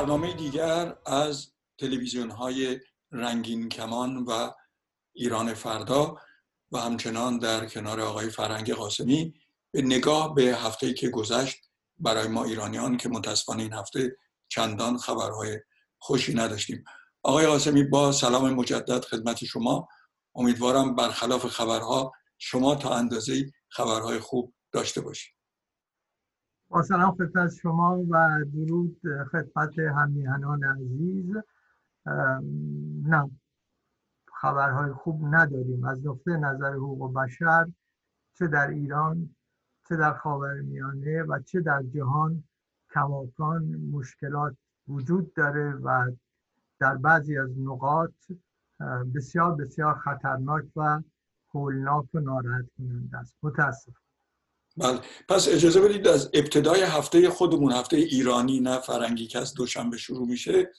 برنامه دیگر از تلویزیون های رنگین کمان و ایران فردا و همچنان در کنار آقای فرنگ قاسمی به نگاه به هفته که گذشت برای ما ایرانیان که متاسفانه این هفته چندان خبرهای خوشی نداشتیم. آقای قاسمی با سلام مجدد خدمت شما. امیدوارم برخلاف خبرها شما تا اندازه خبرهای خوب داشته باشید. با سلام خدمت شما و درود خدمت همیهنان عزیز. نه خبرهای خوب نداریم. از نقطه نظر حقوق بشر چه در ایران چه در خاورمیانه و چه در جهان کماکان مشکلات وجود داره و در بعضی از نقاط بسیار بسیار خطرناک و هولناک و ناراحت کننده است. متاسف بله. پس اجازه بدید از ابتدای هفته خودمون هفته ایرانی نه فرنگی که از دوشنبه شروع میشه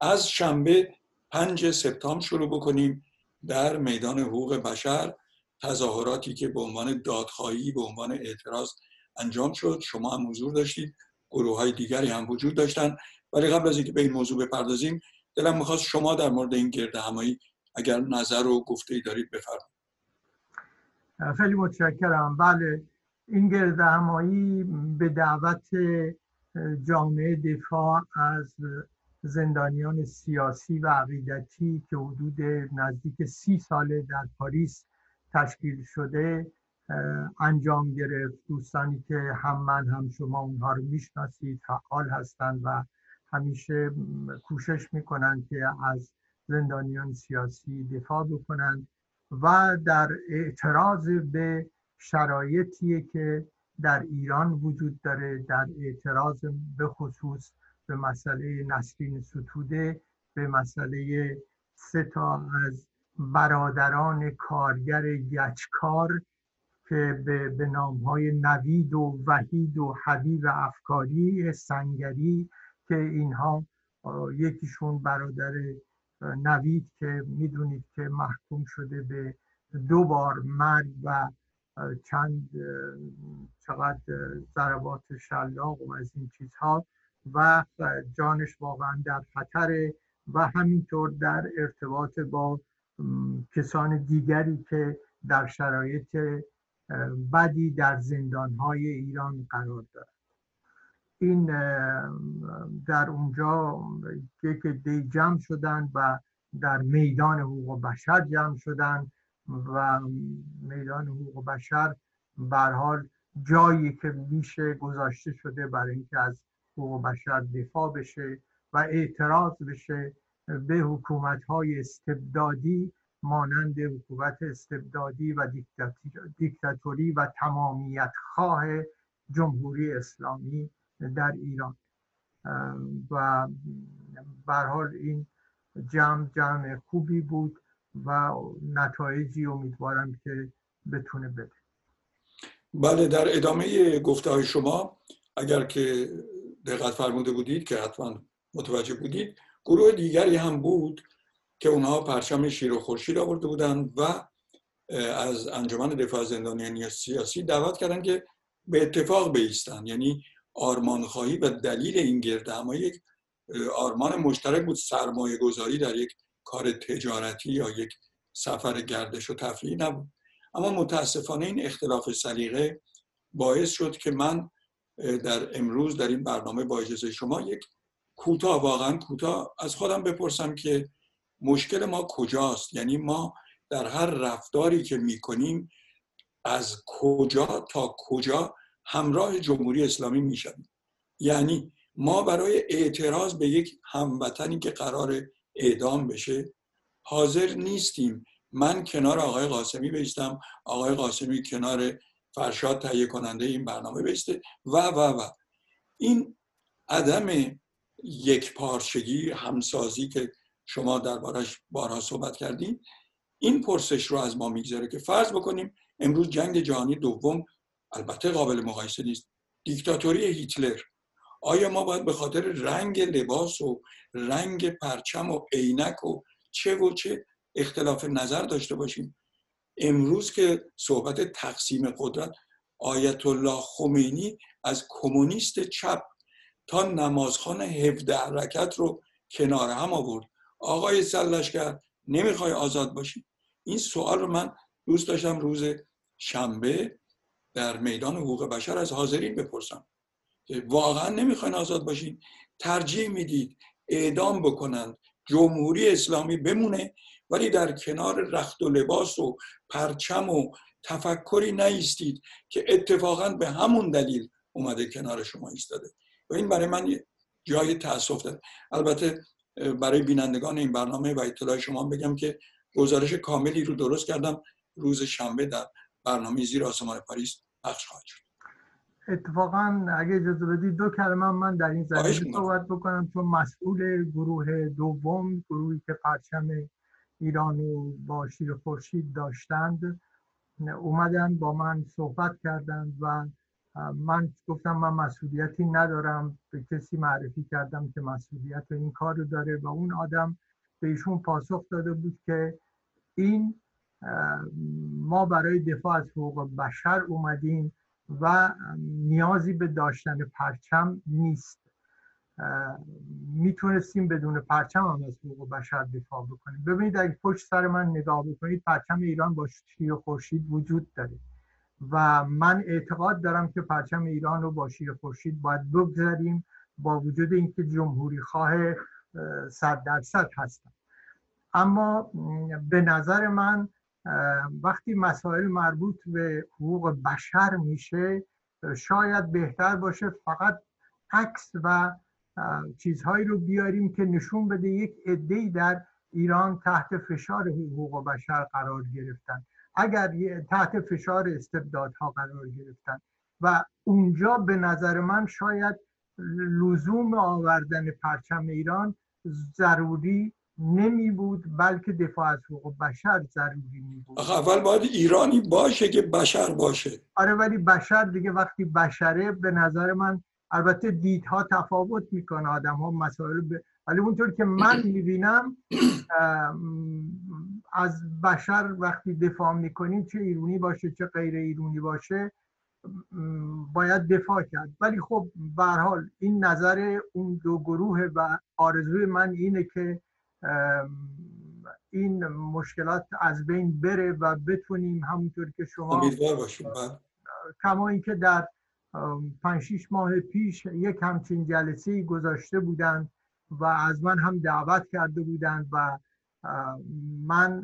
از شنبه پنج سپتامبر شروع بکنیم در میدان حقوق بشر. تظاهراتی که به عنوان دادخواهی به عنوان اعتراض انجام شد. شما هم حضور داشتید. گروه های دیگری هم وجود داشتن. ولی قبل از اینکه به این موضوع بپردازیم دلم می‌خواست شما در مورد این گرد همایی اگر نظر و گفته ای دارید بفرمایید. خیلی متشکرم. بله. این گرد همایی به دعوت جامعه دفاع از زندانیان سیاسی و عقیدتی که حدود نزدیک سی ساله در پاریس تشکیل شده انجام گرفت. دوستانی که هم من هم شما اونها رو می‌شناسید فعال هستند و همیشه کوشش می‌کنند که از زندانیان سیاسی دفاع بکنند و در اعتراض به شرایطی که در ایران وجود داره در اعتراض به خصوص به مسئله نسرین ستوده به مسئله سه تا از برادران کارگر یچکار که به, به نام های نوید و وحید و حبیب افکاری سنگری که اینها یکیشون برادر نوید که می‌دونید که محکوم شده به دو بار مرگ و چند چقدر ضربات شلاق و از این چیزها و جانش واقعا در خطره و همینطور در ارتباط با کسان دیگری که در شرایط بدی در زندانهای ایران قرار دارد این در اونجا یک دی جمع شدن و در میدان حقوق بشر جمع شدن و میدان حقوق بشر حال جایی که میشه گذاشته شده برای اینکه از حقوق بشر دفاع بشه و اعتراض بشه به حکومت های استبدادی مانند حکومت استبدادی و دیکتاتوری و تمامیت خواه جمهوری اسلامی در ایران. و حال این جمع جمع خوبی بود. و نتایجی امیدوارم که بتونه بده. بله در ادامه گفته های شما اگر که دقت فرموده بودید که حتما متوجه بودید گروه دیگری هم بود که اونها پرچم شیر و خورشید آورده بودند و از انجمن دفاع زندانیان سیاسی دعوت کردن که به اتفاق بیستن یعنی آرمان خواهی و دلیل این گرده اما یک آرمان مشترک بود سرمایه گذاری در یک کار تجارتی یا یک سفر گردش و تفریحی نبود. اما متاسفانه این اختلاف سلیقه باعث شد که من در امروز در این برنامه با اجازه شما یک کوتاه واقعا کوتاه از خودم بپرسم که مشکل ما کجاست؟ یعنی ما در هر رفتاری که می‌کنیم از کجا تا کجا همراه جمهوری اسلامی می‌شویم؟ یعنی ما برای اعتراض به یک هموطنی که قرار اعدام بشه. حاضر نیستیم. من کنار آقای قاسمی بیستم. آقای قاسمی کنار فرشاد تهیه کننده این برنامه بیسته. و و و. این عدم یک پارچگی همسازی که شما دربارش بارها صحبت کردیم این پرسش رو از ما می‌گذاره که فرض بکنیم امروز جنگ جهانی دوم البته قابل مقایسه نیست. دیکتاتوری هیتلر. آیا ما باید به خاطر رنگ لباس و رنگ پرچم و عینک و چه و چه اختلاف نظر داشته باشیم؟ امروز که صحبت تقسیم قدرت آیت الله خمینی از کمونیست چپ تا نمازخانه 17 حرکت رو کنار هم آورد. آقای سلشگر نمی‌خوای آزاد باشی؟ این سوال رو من دوست داشتم روز شنبه در میدان حقوق بشر از حاضرین بپرسم. واقعا نمی‌خواین آزاد باشین. ترجیح می‌دید اعدام بکنند. جمهوری اسلامی بمونه ولی در کنار رخت و لباس و پرچم و تفکری نیستید که اتفاقا به همون دلیل اومده کنار شما ایستاده. و این برای من جای تاسف داره. البته برای بینندگان این برنامه و اطلاع شما بگم که گزارش کاملی رو درست کردم. روز شنبه در برنامه زیر آسمان پاریس پخش خواهد شد. اتفاقا اگه اجازه بدید دو کلمه من در این زمینه صحبت بکنم چون مسئول گروه دوم گروهی که پرچم ایران و با شیر خورشید داشتند اومدن با من صحبت کردند و من گفتم من مسئولیتی ندارم به کسی معرفی کردم که مسئولیت این کار رو داره و اون آدم به ایشون پاسخ داده بود که این ما برای دفاع از حقوق بشر اومدیم و نیازی به داشتن پرچم نیست. می‌تونستیم بدون پرچم هم از حقوق بشر دفاع بکنیم. ببینید اگه پشت سر من نگاه بکنید پرچم ایران با شیر خورشید وجود داره. و من اعتقاد دارم که پرچم ایران رو با شیر خورشید باید بگذاریم با وجود اینکه جمهوری خواه صد درصد هستم. اما به نظر من وقتی مسائل مربوط به حقوق بشر میشه شاید بهتر باشه فقط عکس و چیزهایی رو بیاریم که نشون بده یک عدهای در ایران تحت فشار حقوق بشر قرار گرفتن. اگر تحت فشار استبدادها قرار گرفتن. و اونجا به نظر من شاید لزوم آوردن پرچم ایران ضروری نمی بود بلکه دفاع از حقوق بشر ضروری می بود. اول باید ایرانی باشه که بشر باشه. آره ولی بشر دیگه وقتی بشره به نظر من البته دیدها تفاوت می‌کنه آدم ها مسائل ب... ولی اونطور که من می‌بینم از بشر وقتی دفاع می‌کنیم چه ایرونی باشه چه غیر ایرونی باشه باید دفاع کرد. ولی خب به حال این نظر اون دو گروه و آرزوی من اینه که این مشکلات از بین بره و بتونیم همونطور که شما بله. کما اینکه در پنج شیش ماه پیش یک همچین جلسه گذاشته بودند و از من هم دعوت کرده بودند و من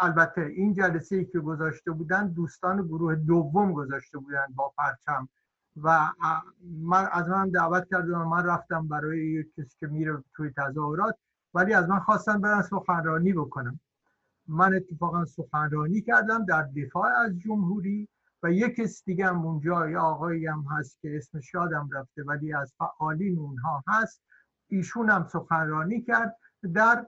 البته این جلسه ای که گذاشته بودن دوستان گروه دوم گذاشته بودند با پرچم و من از من دعوت کردم من رفتم برای یک کسی که میره توی تظاهرات ولی از من خواستن برن سخنرانی بکنم. من اتفاقا سخنرانی کردم در دفاع از جمهوری و یک کس دیگه هم اونجا یا آقایی هم هست که اسمش یادم رفته ولی از فعالین اونها هست ایشون هم سخنرانی کرد در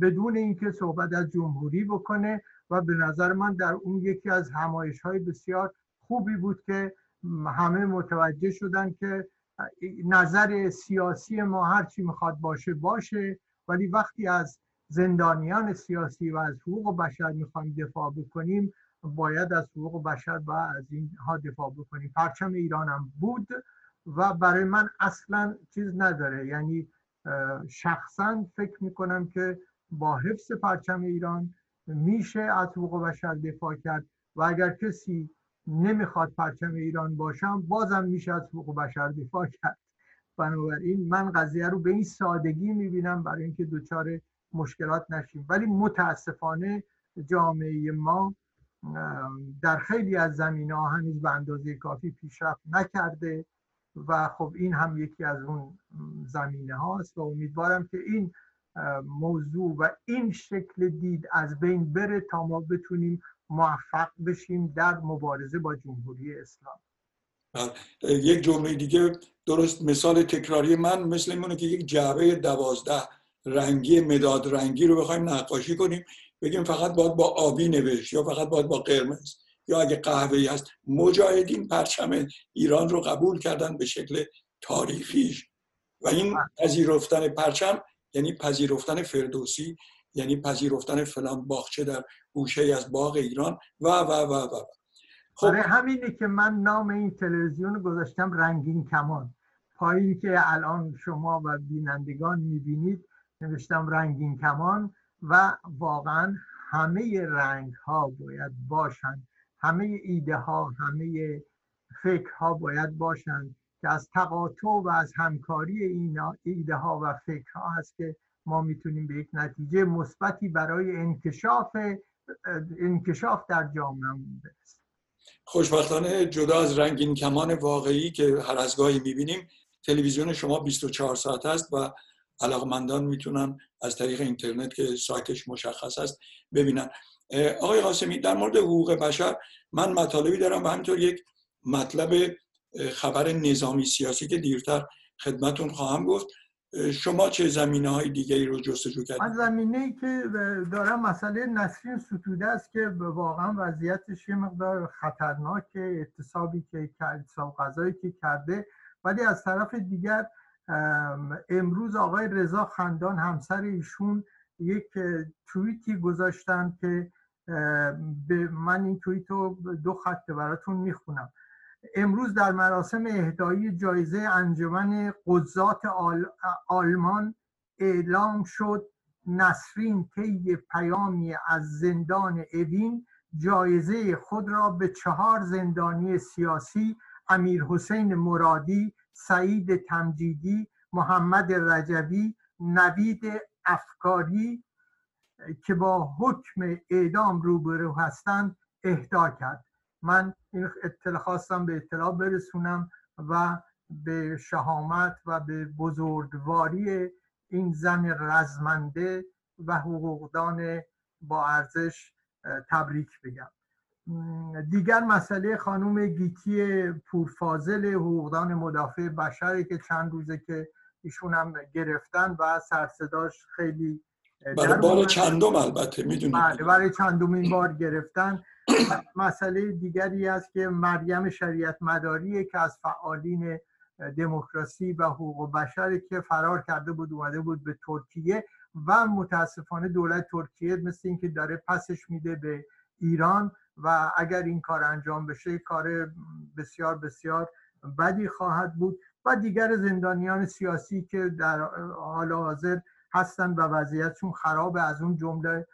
بدون اینکه صحبت از جمهوری بکنه و به نظر من در اون یکی از همایش های بسیار خوبی بود که همه متوجه شدن که نظر سیاسی ما هرچی می‌خواد باشه باشه. ولی وقتی از زندانیان سیاسی و از حقوق بشر می‌خوایم دفاع بکنیم باید از حقوق بشر و از اینها دفاع بکنیم. پرچم ایران هم بود و برای من اصلا چیز نداره. یعنی شخصا فکر می‌کنم که با حفظ پرچم ایران میشه از حقوق بشر دفاع کرد. و اگر کسی نمی‌خواد پرچم ایران باشم بازم میشه از حقوق بشر دفاع کرد. بنابراین من قضیه رو به این سادگی می‌بینم برای اینکه دچار مشکلات نشیم. ولی متاسفانه جامعه ما در خیلی از زمینه ها هنوز به اندازه کافی پیشرفت نکرده و خب این هم یکی از اون زمینه هاست و امیدوارم که این موضوع و این شکل دید از بین بره تا ما بتونیم موفق بشیم در مبارزه با جمهوری اسلام. بله. یک جمله دیگه درست مثال تکراری من مثل اینه که یک جعبه دوازده رنگی مداد رنگی رو بخوایم نقاشی کنیم بگیم فقط باید با آبی نوشت یا فقط باید با قرمز. یا اگه قهوه‌ای هست مجاهدین پرچم ایران رو قبول کردن به شکل تاریخیش. و این پذیرفتن پرچم یعنی پذیرفتن فردوسی یعنی پذیرفتن فلان باغچه در گوشه از باغ ایران و و و و خب. همینه که من نام این تلویزیون گذاشتم رنگین کمان. پایین که الان شما و بینندگان می‌بینید نوشتم رنگین کمان و واقعا همه رنگ ها باید باشند همه ایده ها همه فکر ها باید باشند که از تقاطع و از همکاری این ایده ها و فکر ها هست که ما می‌تونیم به یک نتیجه مثبتی برای انکشاف انکشاف در جامعه برسیم. خوشبختانه جدا از رنگین کمان واقعی که هر از گاهی می‌بینیم تلویزیون شما 24 ساعت است و علاقمندان می‌تونن از طریق اینترنت که سایتش مشخص است ببینن. آقای قاسمی در مورد حقوق بشر من مطالبی دارم و همینطور یک مطلب خبر نظامی سیاسی که دیرتر خدمتون خواهم گفت. شما چه زمینه های دیگری رو جستجو کردید؟ من زمینه ای که دارم مسئله نسرین ستوده است که واقعا وضعیتش یه مقدار خطرناک اعتصابی که کرد غذایی که کرده ولی از طرف دیگر امروز آقای رضا خندان همسر ایشون یک توییتی گذاشتن که به من این توییت رو دو خط براتون می‌خونم امروز در مراسم اهدایی جایزه انجمن قضات آلمان اعلام شد نسرین طی پیامی از زندان اوین جایزه خود را به چهار زندانی سیاسی امیر حسین مرادی سعید تمجیدی محمد رجبی نوید افکاری که با حکم اعدام روبرو هستند اهدا کرد. من این اطلاع خواستم به اطلاع برسونم و به شهامت و به بزرگواری این زن رزمنده و حقوقدان با ارزش تبریک بگم. دیگر مسئله خانوم گیتی پورفازل حقوقدان مدافع بشری که چند روزه که ایشون هم گرفتن و سرصداش خیلی برای بار چندم البته می‌دونید بله برای چندمین بار گرفتن. مسئله دیگری است که مریم شریعت مداری که از فعالین دموکراسی و حقوق بشر که فرار کرده بود اومده بود به ترکیه و متاسفانه دولت ترکیه مثل اینکه داره پسش میده به ایران و اگر این کار انجام بشه کار بسیار بسیار بدی خواهد بود و دیگر زندانیان سیاسی که در حال حاضر هستند و وضعیتشون خراب از اون جمله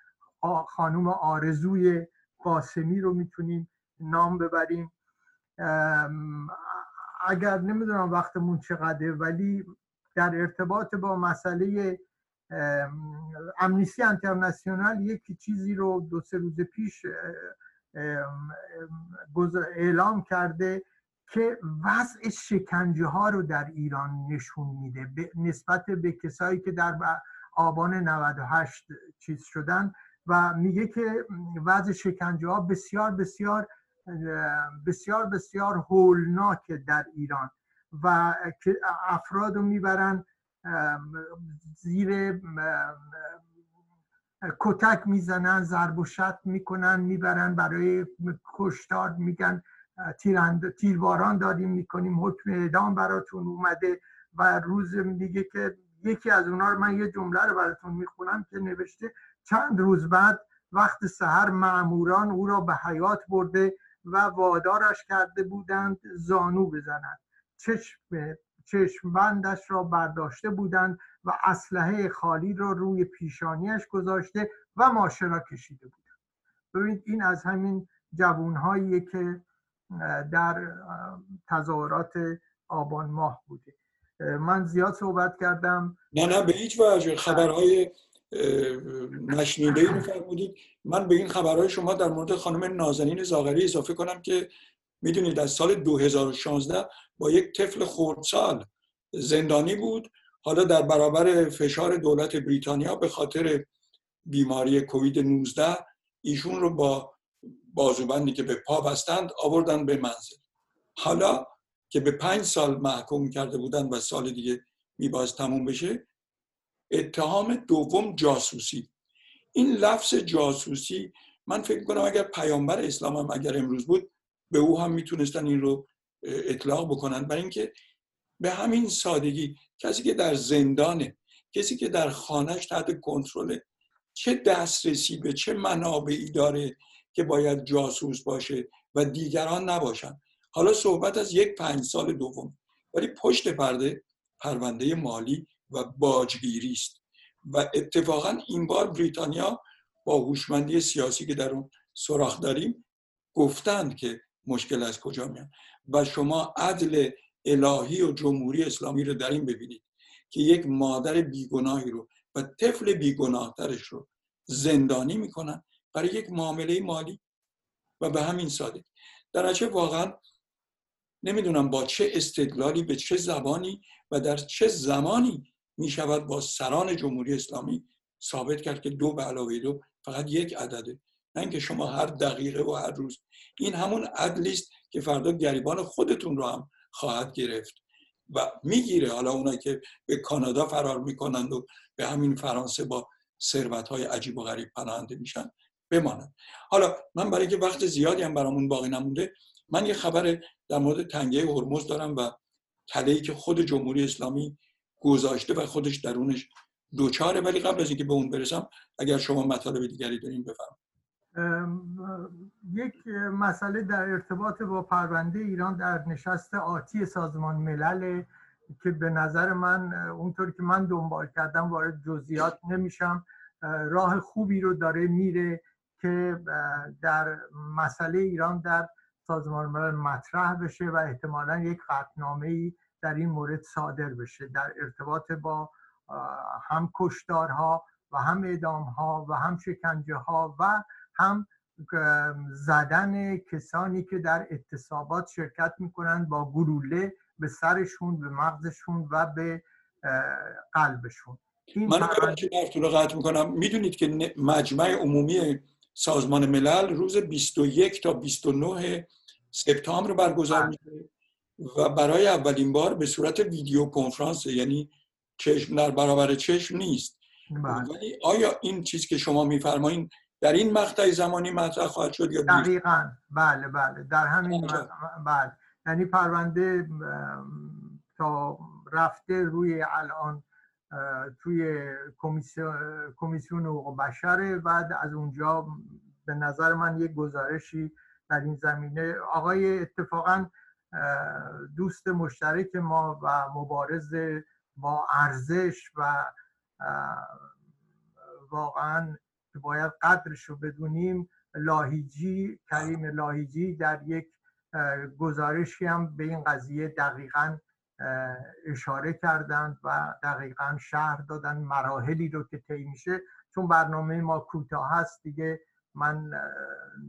خانوم آرزوی قاسمی رو می‌تونیم نام ببریم. اگر نمی‌دونم وقتمون چقدره ولی در ارتباط با مسئله امنیستی انترناسیونال یک چیزی رو دو سه روز پیش اعلام کرده که وضع شکنجه ها رو در ایران نشون میده. نسبت به کسایی که در آبان 98 چیز شدن و میگه که وضع شکنجه ها بسیار بسیار بسیار بسیار هولناک در ایران و که افراد رو می‌برن زیر کتک می‌زنن ضرب و شت می‌کنن می‌برن برای کشتار میگن تیرند تیرباران داریم می‌کنیم حکم اعدام براتون اومده و روز میگه که یکی از اونا رو من یه جمله رو براتون می‌خونم که نوشته چند روز بعد وقت سحر معموران او را به حیات برده و وادارش کرده بودند زانو بزنند. چشم چشم بندش را برداشته بودند و اسلحه خالی را روی پیشانیش گذاشته و ماشرا کشیده بودند. ببینید این از همین جوانهایی که در تظاهرات آبان ماه بوده. من زیاد صحبت کردم. نه نه به هیچ وجه. خبرهای نشنیده ای میفرمودید. من به این خبرهای شما در مورد خانم نازنین زاغری اضافه کنم که می‌دونید از سال 2016 با یک طفل خردسال زندانی بود. حالا در برابر فشار دولت بریتانیا به خاطر بیماری کووید 19 ایشون رو با بازوبندی که به پا بستند آوردن به منزل. حالا که به پنج سال محکوم کرده بودند و سال دیگه میباز تموم بشه اتهام دوم جاسوسی. این لفظ جاسوسی من فکر کنم اگر پیامبر اسلام هم اگر امروز بود به او هم می‌تونستن این رو اطلاق بکنن. برای اینکه به همین سادگی کسی که در زندانه کسی که در خانهش تحت کنترل چه دسترسی به چه منابعی داره که باید جاسوس باشه و دیگران نباشن. حالا صحبت از یک پنج سال دوم. ولی پشت پرده پرونده مالی و باجگیری است. و اتفاقا این بار بریتانیا با هوشمندی سیاسی که در اون سراخ داریم گفتند که مشکل از کجا میاد. و شما عدل الهی و جمهوری اسلامی رو در این ببینید که یک مادر بیگناهی رو و طفل بیگناهترش رو زندانی می‌کنن برای یک معامله مالی و به همین ساده. در واقعا نمی‌دونم با چه استدلالی به چه زبانی و در چه زمانی می شود با سران جمهوری اسلامی ثابت کرد که دو به علاوه دو فقط یک عدده. نه اینکه شما هر دقیقه و هر روز. این همون عدلی است که فردا گریبان خودتون رو هم خواهد گرفت و می‌گیره. حالا اونایی که به کانادا فرار می‌کنند و به همین فرانسه با ثروت های عجیب و غریب پناهنده میشن بمانند. حالا من برای که وقت زیادی هم برامون باقی نمونده من یه خبر در مورد تنگه هرمز دارم و تلهی که خود جمهوری اسلامی گذاشته و خودش درونش دوچاره ولی قبل از اینکه به اون برسم اگر شما مطالب دیگری دارین بفرمایید. یک مسئله در ارتباط با پرونده ایران در نشست آتی سازمان ملل که به نظر من اونطور که من دنبال کردم وارد جزئیات نمیشم. راه خوبی رو داره میره که در مسئله ایران در سازمان ملل مطرح بشه و احتمالا یک قطنامه ای در این مورد صادر بشه در ارتباط با هم کشتارها و هم اعدامها و هم شکنجه ها و هم زدن کسانی که در اعتصابات شرکت می‌کنن با گلوله به سرشون به مغزشون و به قلبشون من پرونده... رو قطع می‌کنم می‌دونید که مجمع عمومی سازمان ملل روز 21 تا 29 سپتامبر برگزار بله. میشه و برای اولین بار به صورت ویدیو کنفرانس یعنی چشم در برابر چشم نیست. بله. ولی آیا این چیز که شما میفرمایید در این مقطع زمانی مطرح خواهد شد یا دقیقا. بله بله. در همین بله. یعنی پرونده تا رفته روی الان توی کمیسیون حقوق بشر بعد از اونجا به نظر من یک گزارشی در این زمینه. آقای اتفاقا دوست مشترک ما و مبارز با ارزش و واقعا باید قدرش رو بدونیم. لاهیجی کریم لاهیجی در یک گزارشی هم به این قضیه دقیقا اشاره کردند و دقیقا شهر دادن مراحلی رو که طی میشه. چون برنامه ما کوتاه هست دیگه من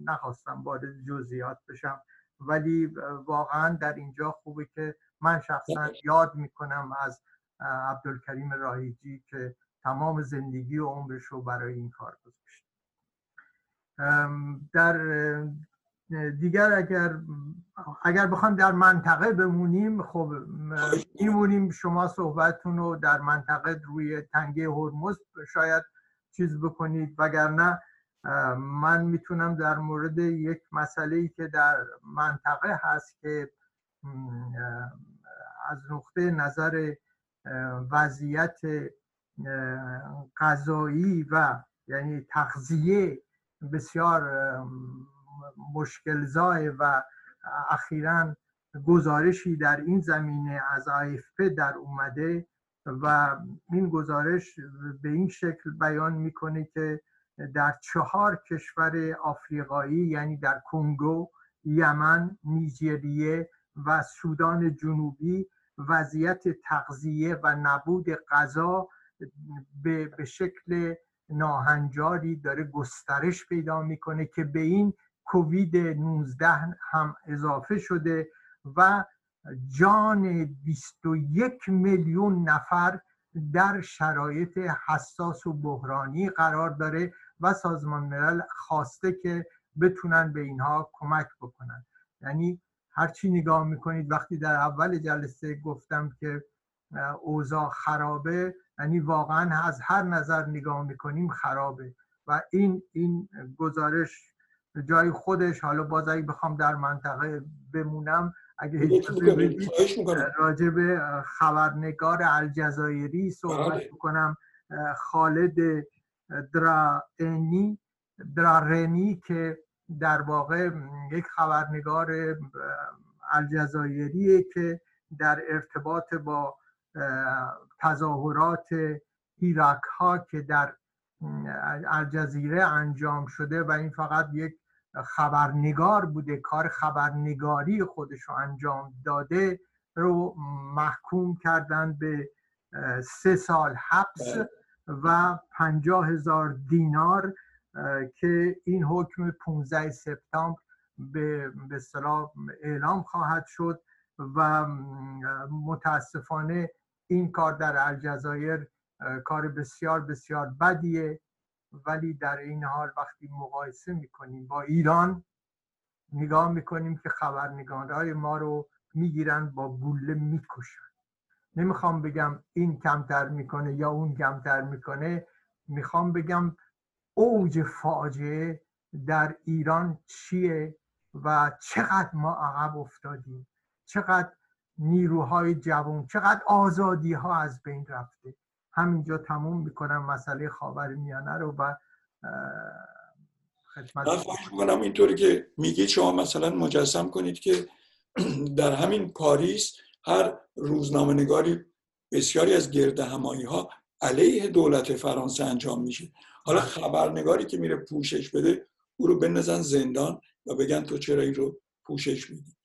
نخواستم وارد جزئیات بشم. ولی واقعا در اینجا خوبه که من شخصا یاد می‌کنم از عبدالکریم راهیجی که تمام زندگی و عمرش رو برای این کار گذاشت. در دیگر اگر اگر بخوام در منطقه بمونیم خب میمونیم شما صحبتتون رو در منطقه روی تنگه هرمز شاید چیز بکنید. وگرنه من می‌تونم در مورد یک مسئله ای که در منطقه هست که از نقطه نظر وضعیت غذایی و یعنی تغذیه بسیار مشکل زای و اخیرا گزارشی در این زمینه از آیفپ در اومده و این گزارش به این شکل بیان می‌کنه که در چهار کشور آفریقایی یعنی در کنگو، یمن، نیجریه و سودان جنوبی وضعیت تغذیه و نبود غذا به, شکل ناهنجاری داره گسترش پیدا می‌کنه که به این کووید 19 هم اضافه شده و جان 21 میلیون نفر در شرایط حساس و بحرانی قرار داره و سازمان ملل خواسته که بتونن به اینها کمک بکنن. یعنی هرچی نگاه می‌کنید وقتی در اول جلسه گفتم که اوضاع خرابه یعنی واقعا از هر نظر نگاه می‌کنیم خرابه. و این این گزارش جای خودش حالا باز اگه بخوام در منطقه بمونم اگه راجع به خبرنگار الجزایری صحبت بله. بکنم خالد درانی درارنی که در واقع یک خبرنگار الجزایریه که در ارتباط با تظاهرات هیرک ها که در الجزیره انجام شده و این فقط یک خبرنگار بوده کار خبرنگاری خودش رو انجام داده رو محکوم کردن به سه سال حبس بله. و پنجاه هزار دینار که این حکم 15 سپتامبر به به اعلام خواهد شد و متاسفانه این کار در الجزایر کار بسیار بسیار بدیه ولی در این حال وقتی مقایسه می‌کنیم با ایران نگاه می‌کنیم که خبرنگارهای ما رو می‌گیرن با گوله می‌کشن. نمی‌خوام بگم این کمتر می‌کنه یا اون کمتر می‌کنه. می‌خوام بگم اوج فاجعه در ایران چیه و چقدر ما عقب افتادیم. چقدر نیروهای جوان چقدر آزادی ها از بین رفته. همینجا تموم می‌کنم مسئله خاور میانه رو و خدمت می‌کنم اینطوری که میگید شما مثلا مجسم کنید که در همین پاریس هر روزنامه نگاری بسیاری از گرد همایی ها علیه دولت فرانسه انجام میشه حالا. خبرنگاری که میره پوشش بده او رو بندازن زندان و بگن تو چرا این رو پوشش میدی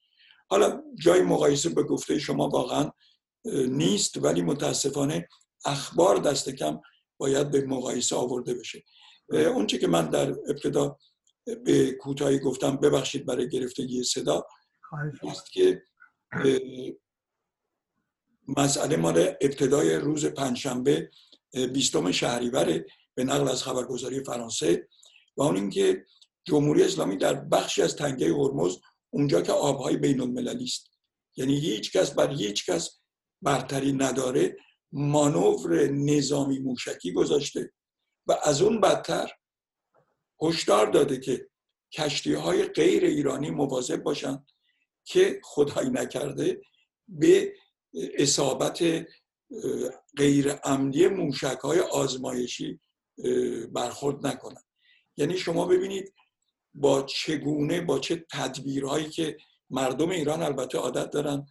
حالا جای مقایسه به گفته شما واقعا نیست ولی متاسفانه اخبار دست کم باید به مقایسه آورده بشه. اونچه که من در ابتدا به کوتاهی گفتم ببخشید برای گرفتگی صدا است که مسئله مال ابتدای روز پنجشنبه بیستم شهریور به نقل از خبرگزاری فرانسه و اون اینکه جمهوری اسلامی در بخشی از تنگه هرمز اونجا که آبهای بین المللی است. یعنی هیچ کس بر هیچ کس برتری نداره. مانور نظامی موشکی گذاشته و از اون بدتر هشدار داده که کشتی های غیر ایرانی مواظب باشند که خدایی نکرده به اصابت غیر عملی موشک های آزمایشی برخورد نکنند یعنی شما ببینید با چگونه با چه تدبیرهایی که مردم ایران البته عادت دارن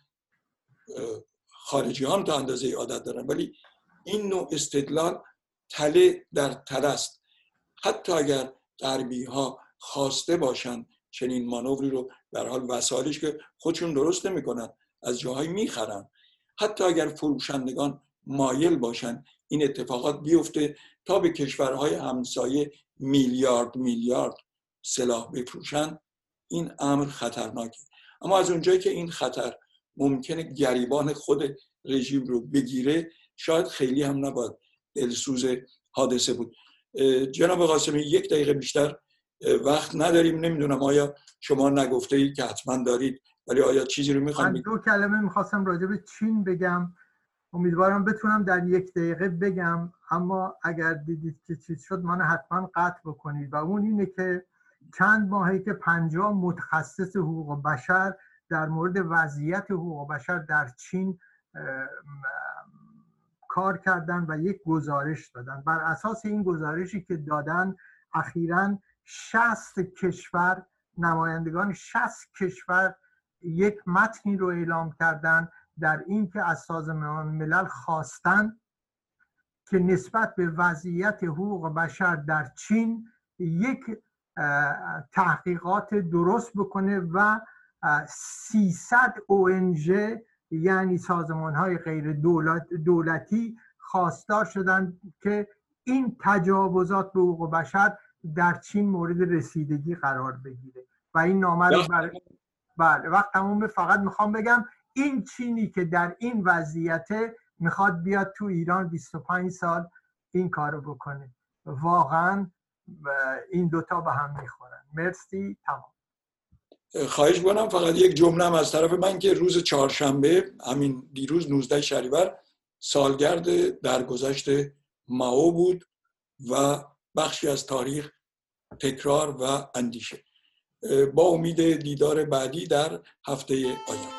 خارجی هم تا اندازه عادت دارن ولی این نوع استدلال تله در تله است. حتی اگر غربی ها خواسته باشن چنین مانوری رو در حال وسایلش که خودشون درست نمی‌کنن از جاهایی می‌خرن. حتی اگر فروشندگان مایل باشن این اتفاقات بیفته تا به کشورهای همسایه میلیارد میلیارد سلاح بفروشن این امر خطرناکه. اما از اونجایی که این خطر ممکنه گریبان خود رژیم رو بگیره شاید خیلی هم نباید دلسوز حادثه بود. جناب قاسمی یک دقیقه بیشتر وقت نداریم. نمی‌دونم آیا شما نگفته ای که حتما دارید ولی آیا چیزی رو می‌خوام من دو کلمه می‌خواستم راجع به چین بگم. امیدوارم بتونم در یک دقیقه بگم اما اگر دیدید که چیز شد من حتما قطع بکنید. و اون اینه که چند ماهی که پنجاه متخصص حقوق بشر در مورد وضعیت حقوق بشر در چین کار کردن و یک گزارش دادن. بر اساس این گزارشی که دادن اخیرا 60 کشور نمایندگان 60 کشور یک متنی رو اعلام کردن در اینکه از سازمان ملل خواستن که نسبت به وضعیت حقوق بشر در چین یک تحقیقات درست بکنه و 300 ONG یعنی سازمان های غیر دولت دولتی خواستار شدن که این تجاوزات به حقوق بشر در چین مورد رسیدگی قرار بگیره. و این نامه رو بر... بله وقت تموم فقط می‌خوام بگم این چینی که در این وضعیت می‌خواد بیاد تو ایران 25 سال این کارو بکنه. واقعا این دوتا به هم می‌خورن. مرسی. تمام. خواهش کنم فقط یک جمله از طرف من که روز چهارشنبه همین دیروز 19 شهریور سالگرد درگذشت ماو بود و بخشی از تاریخ تکرار و اندیشه. با امید دیدار بعدی در هفته آینده.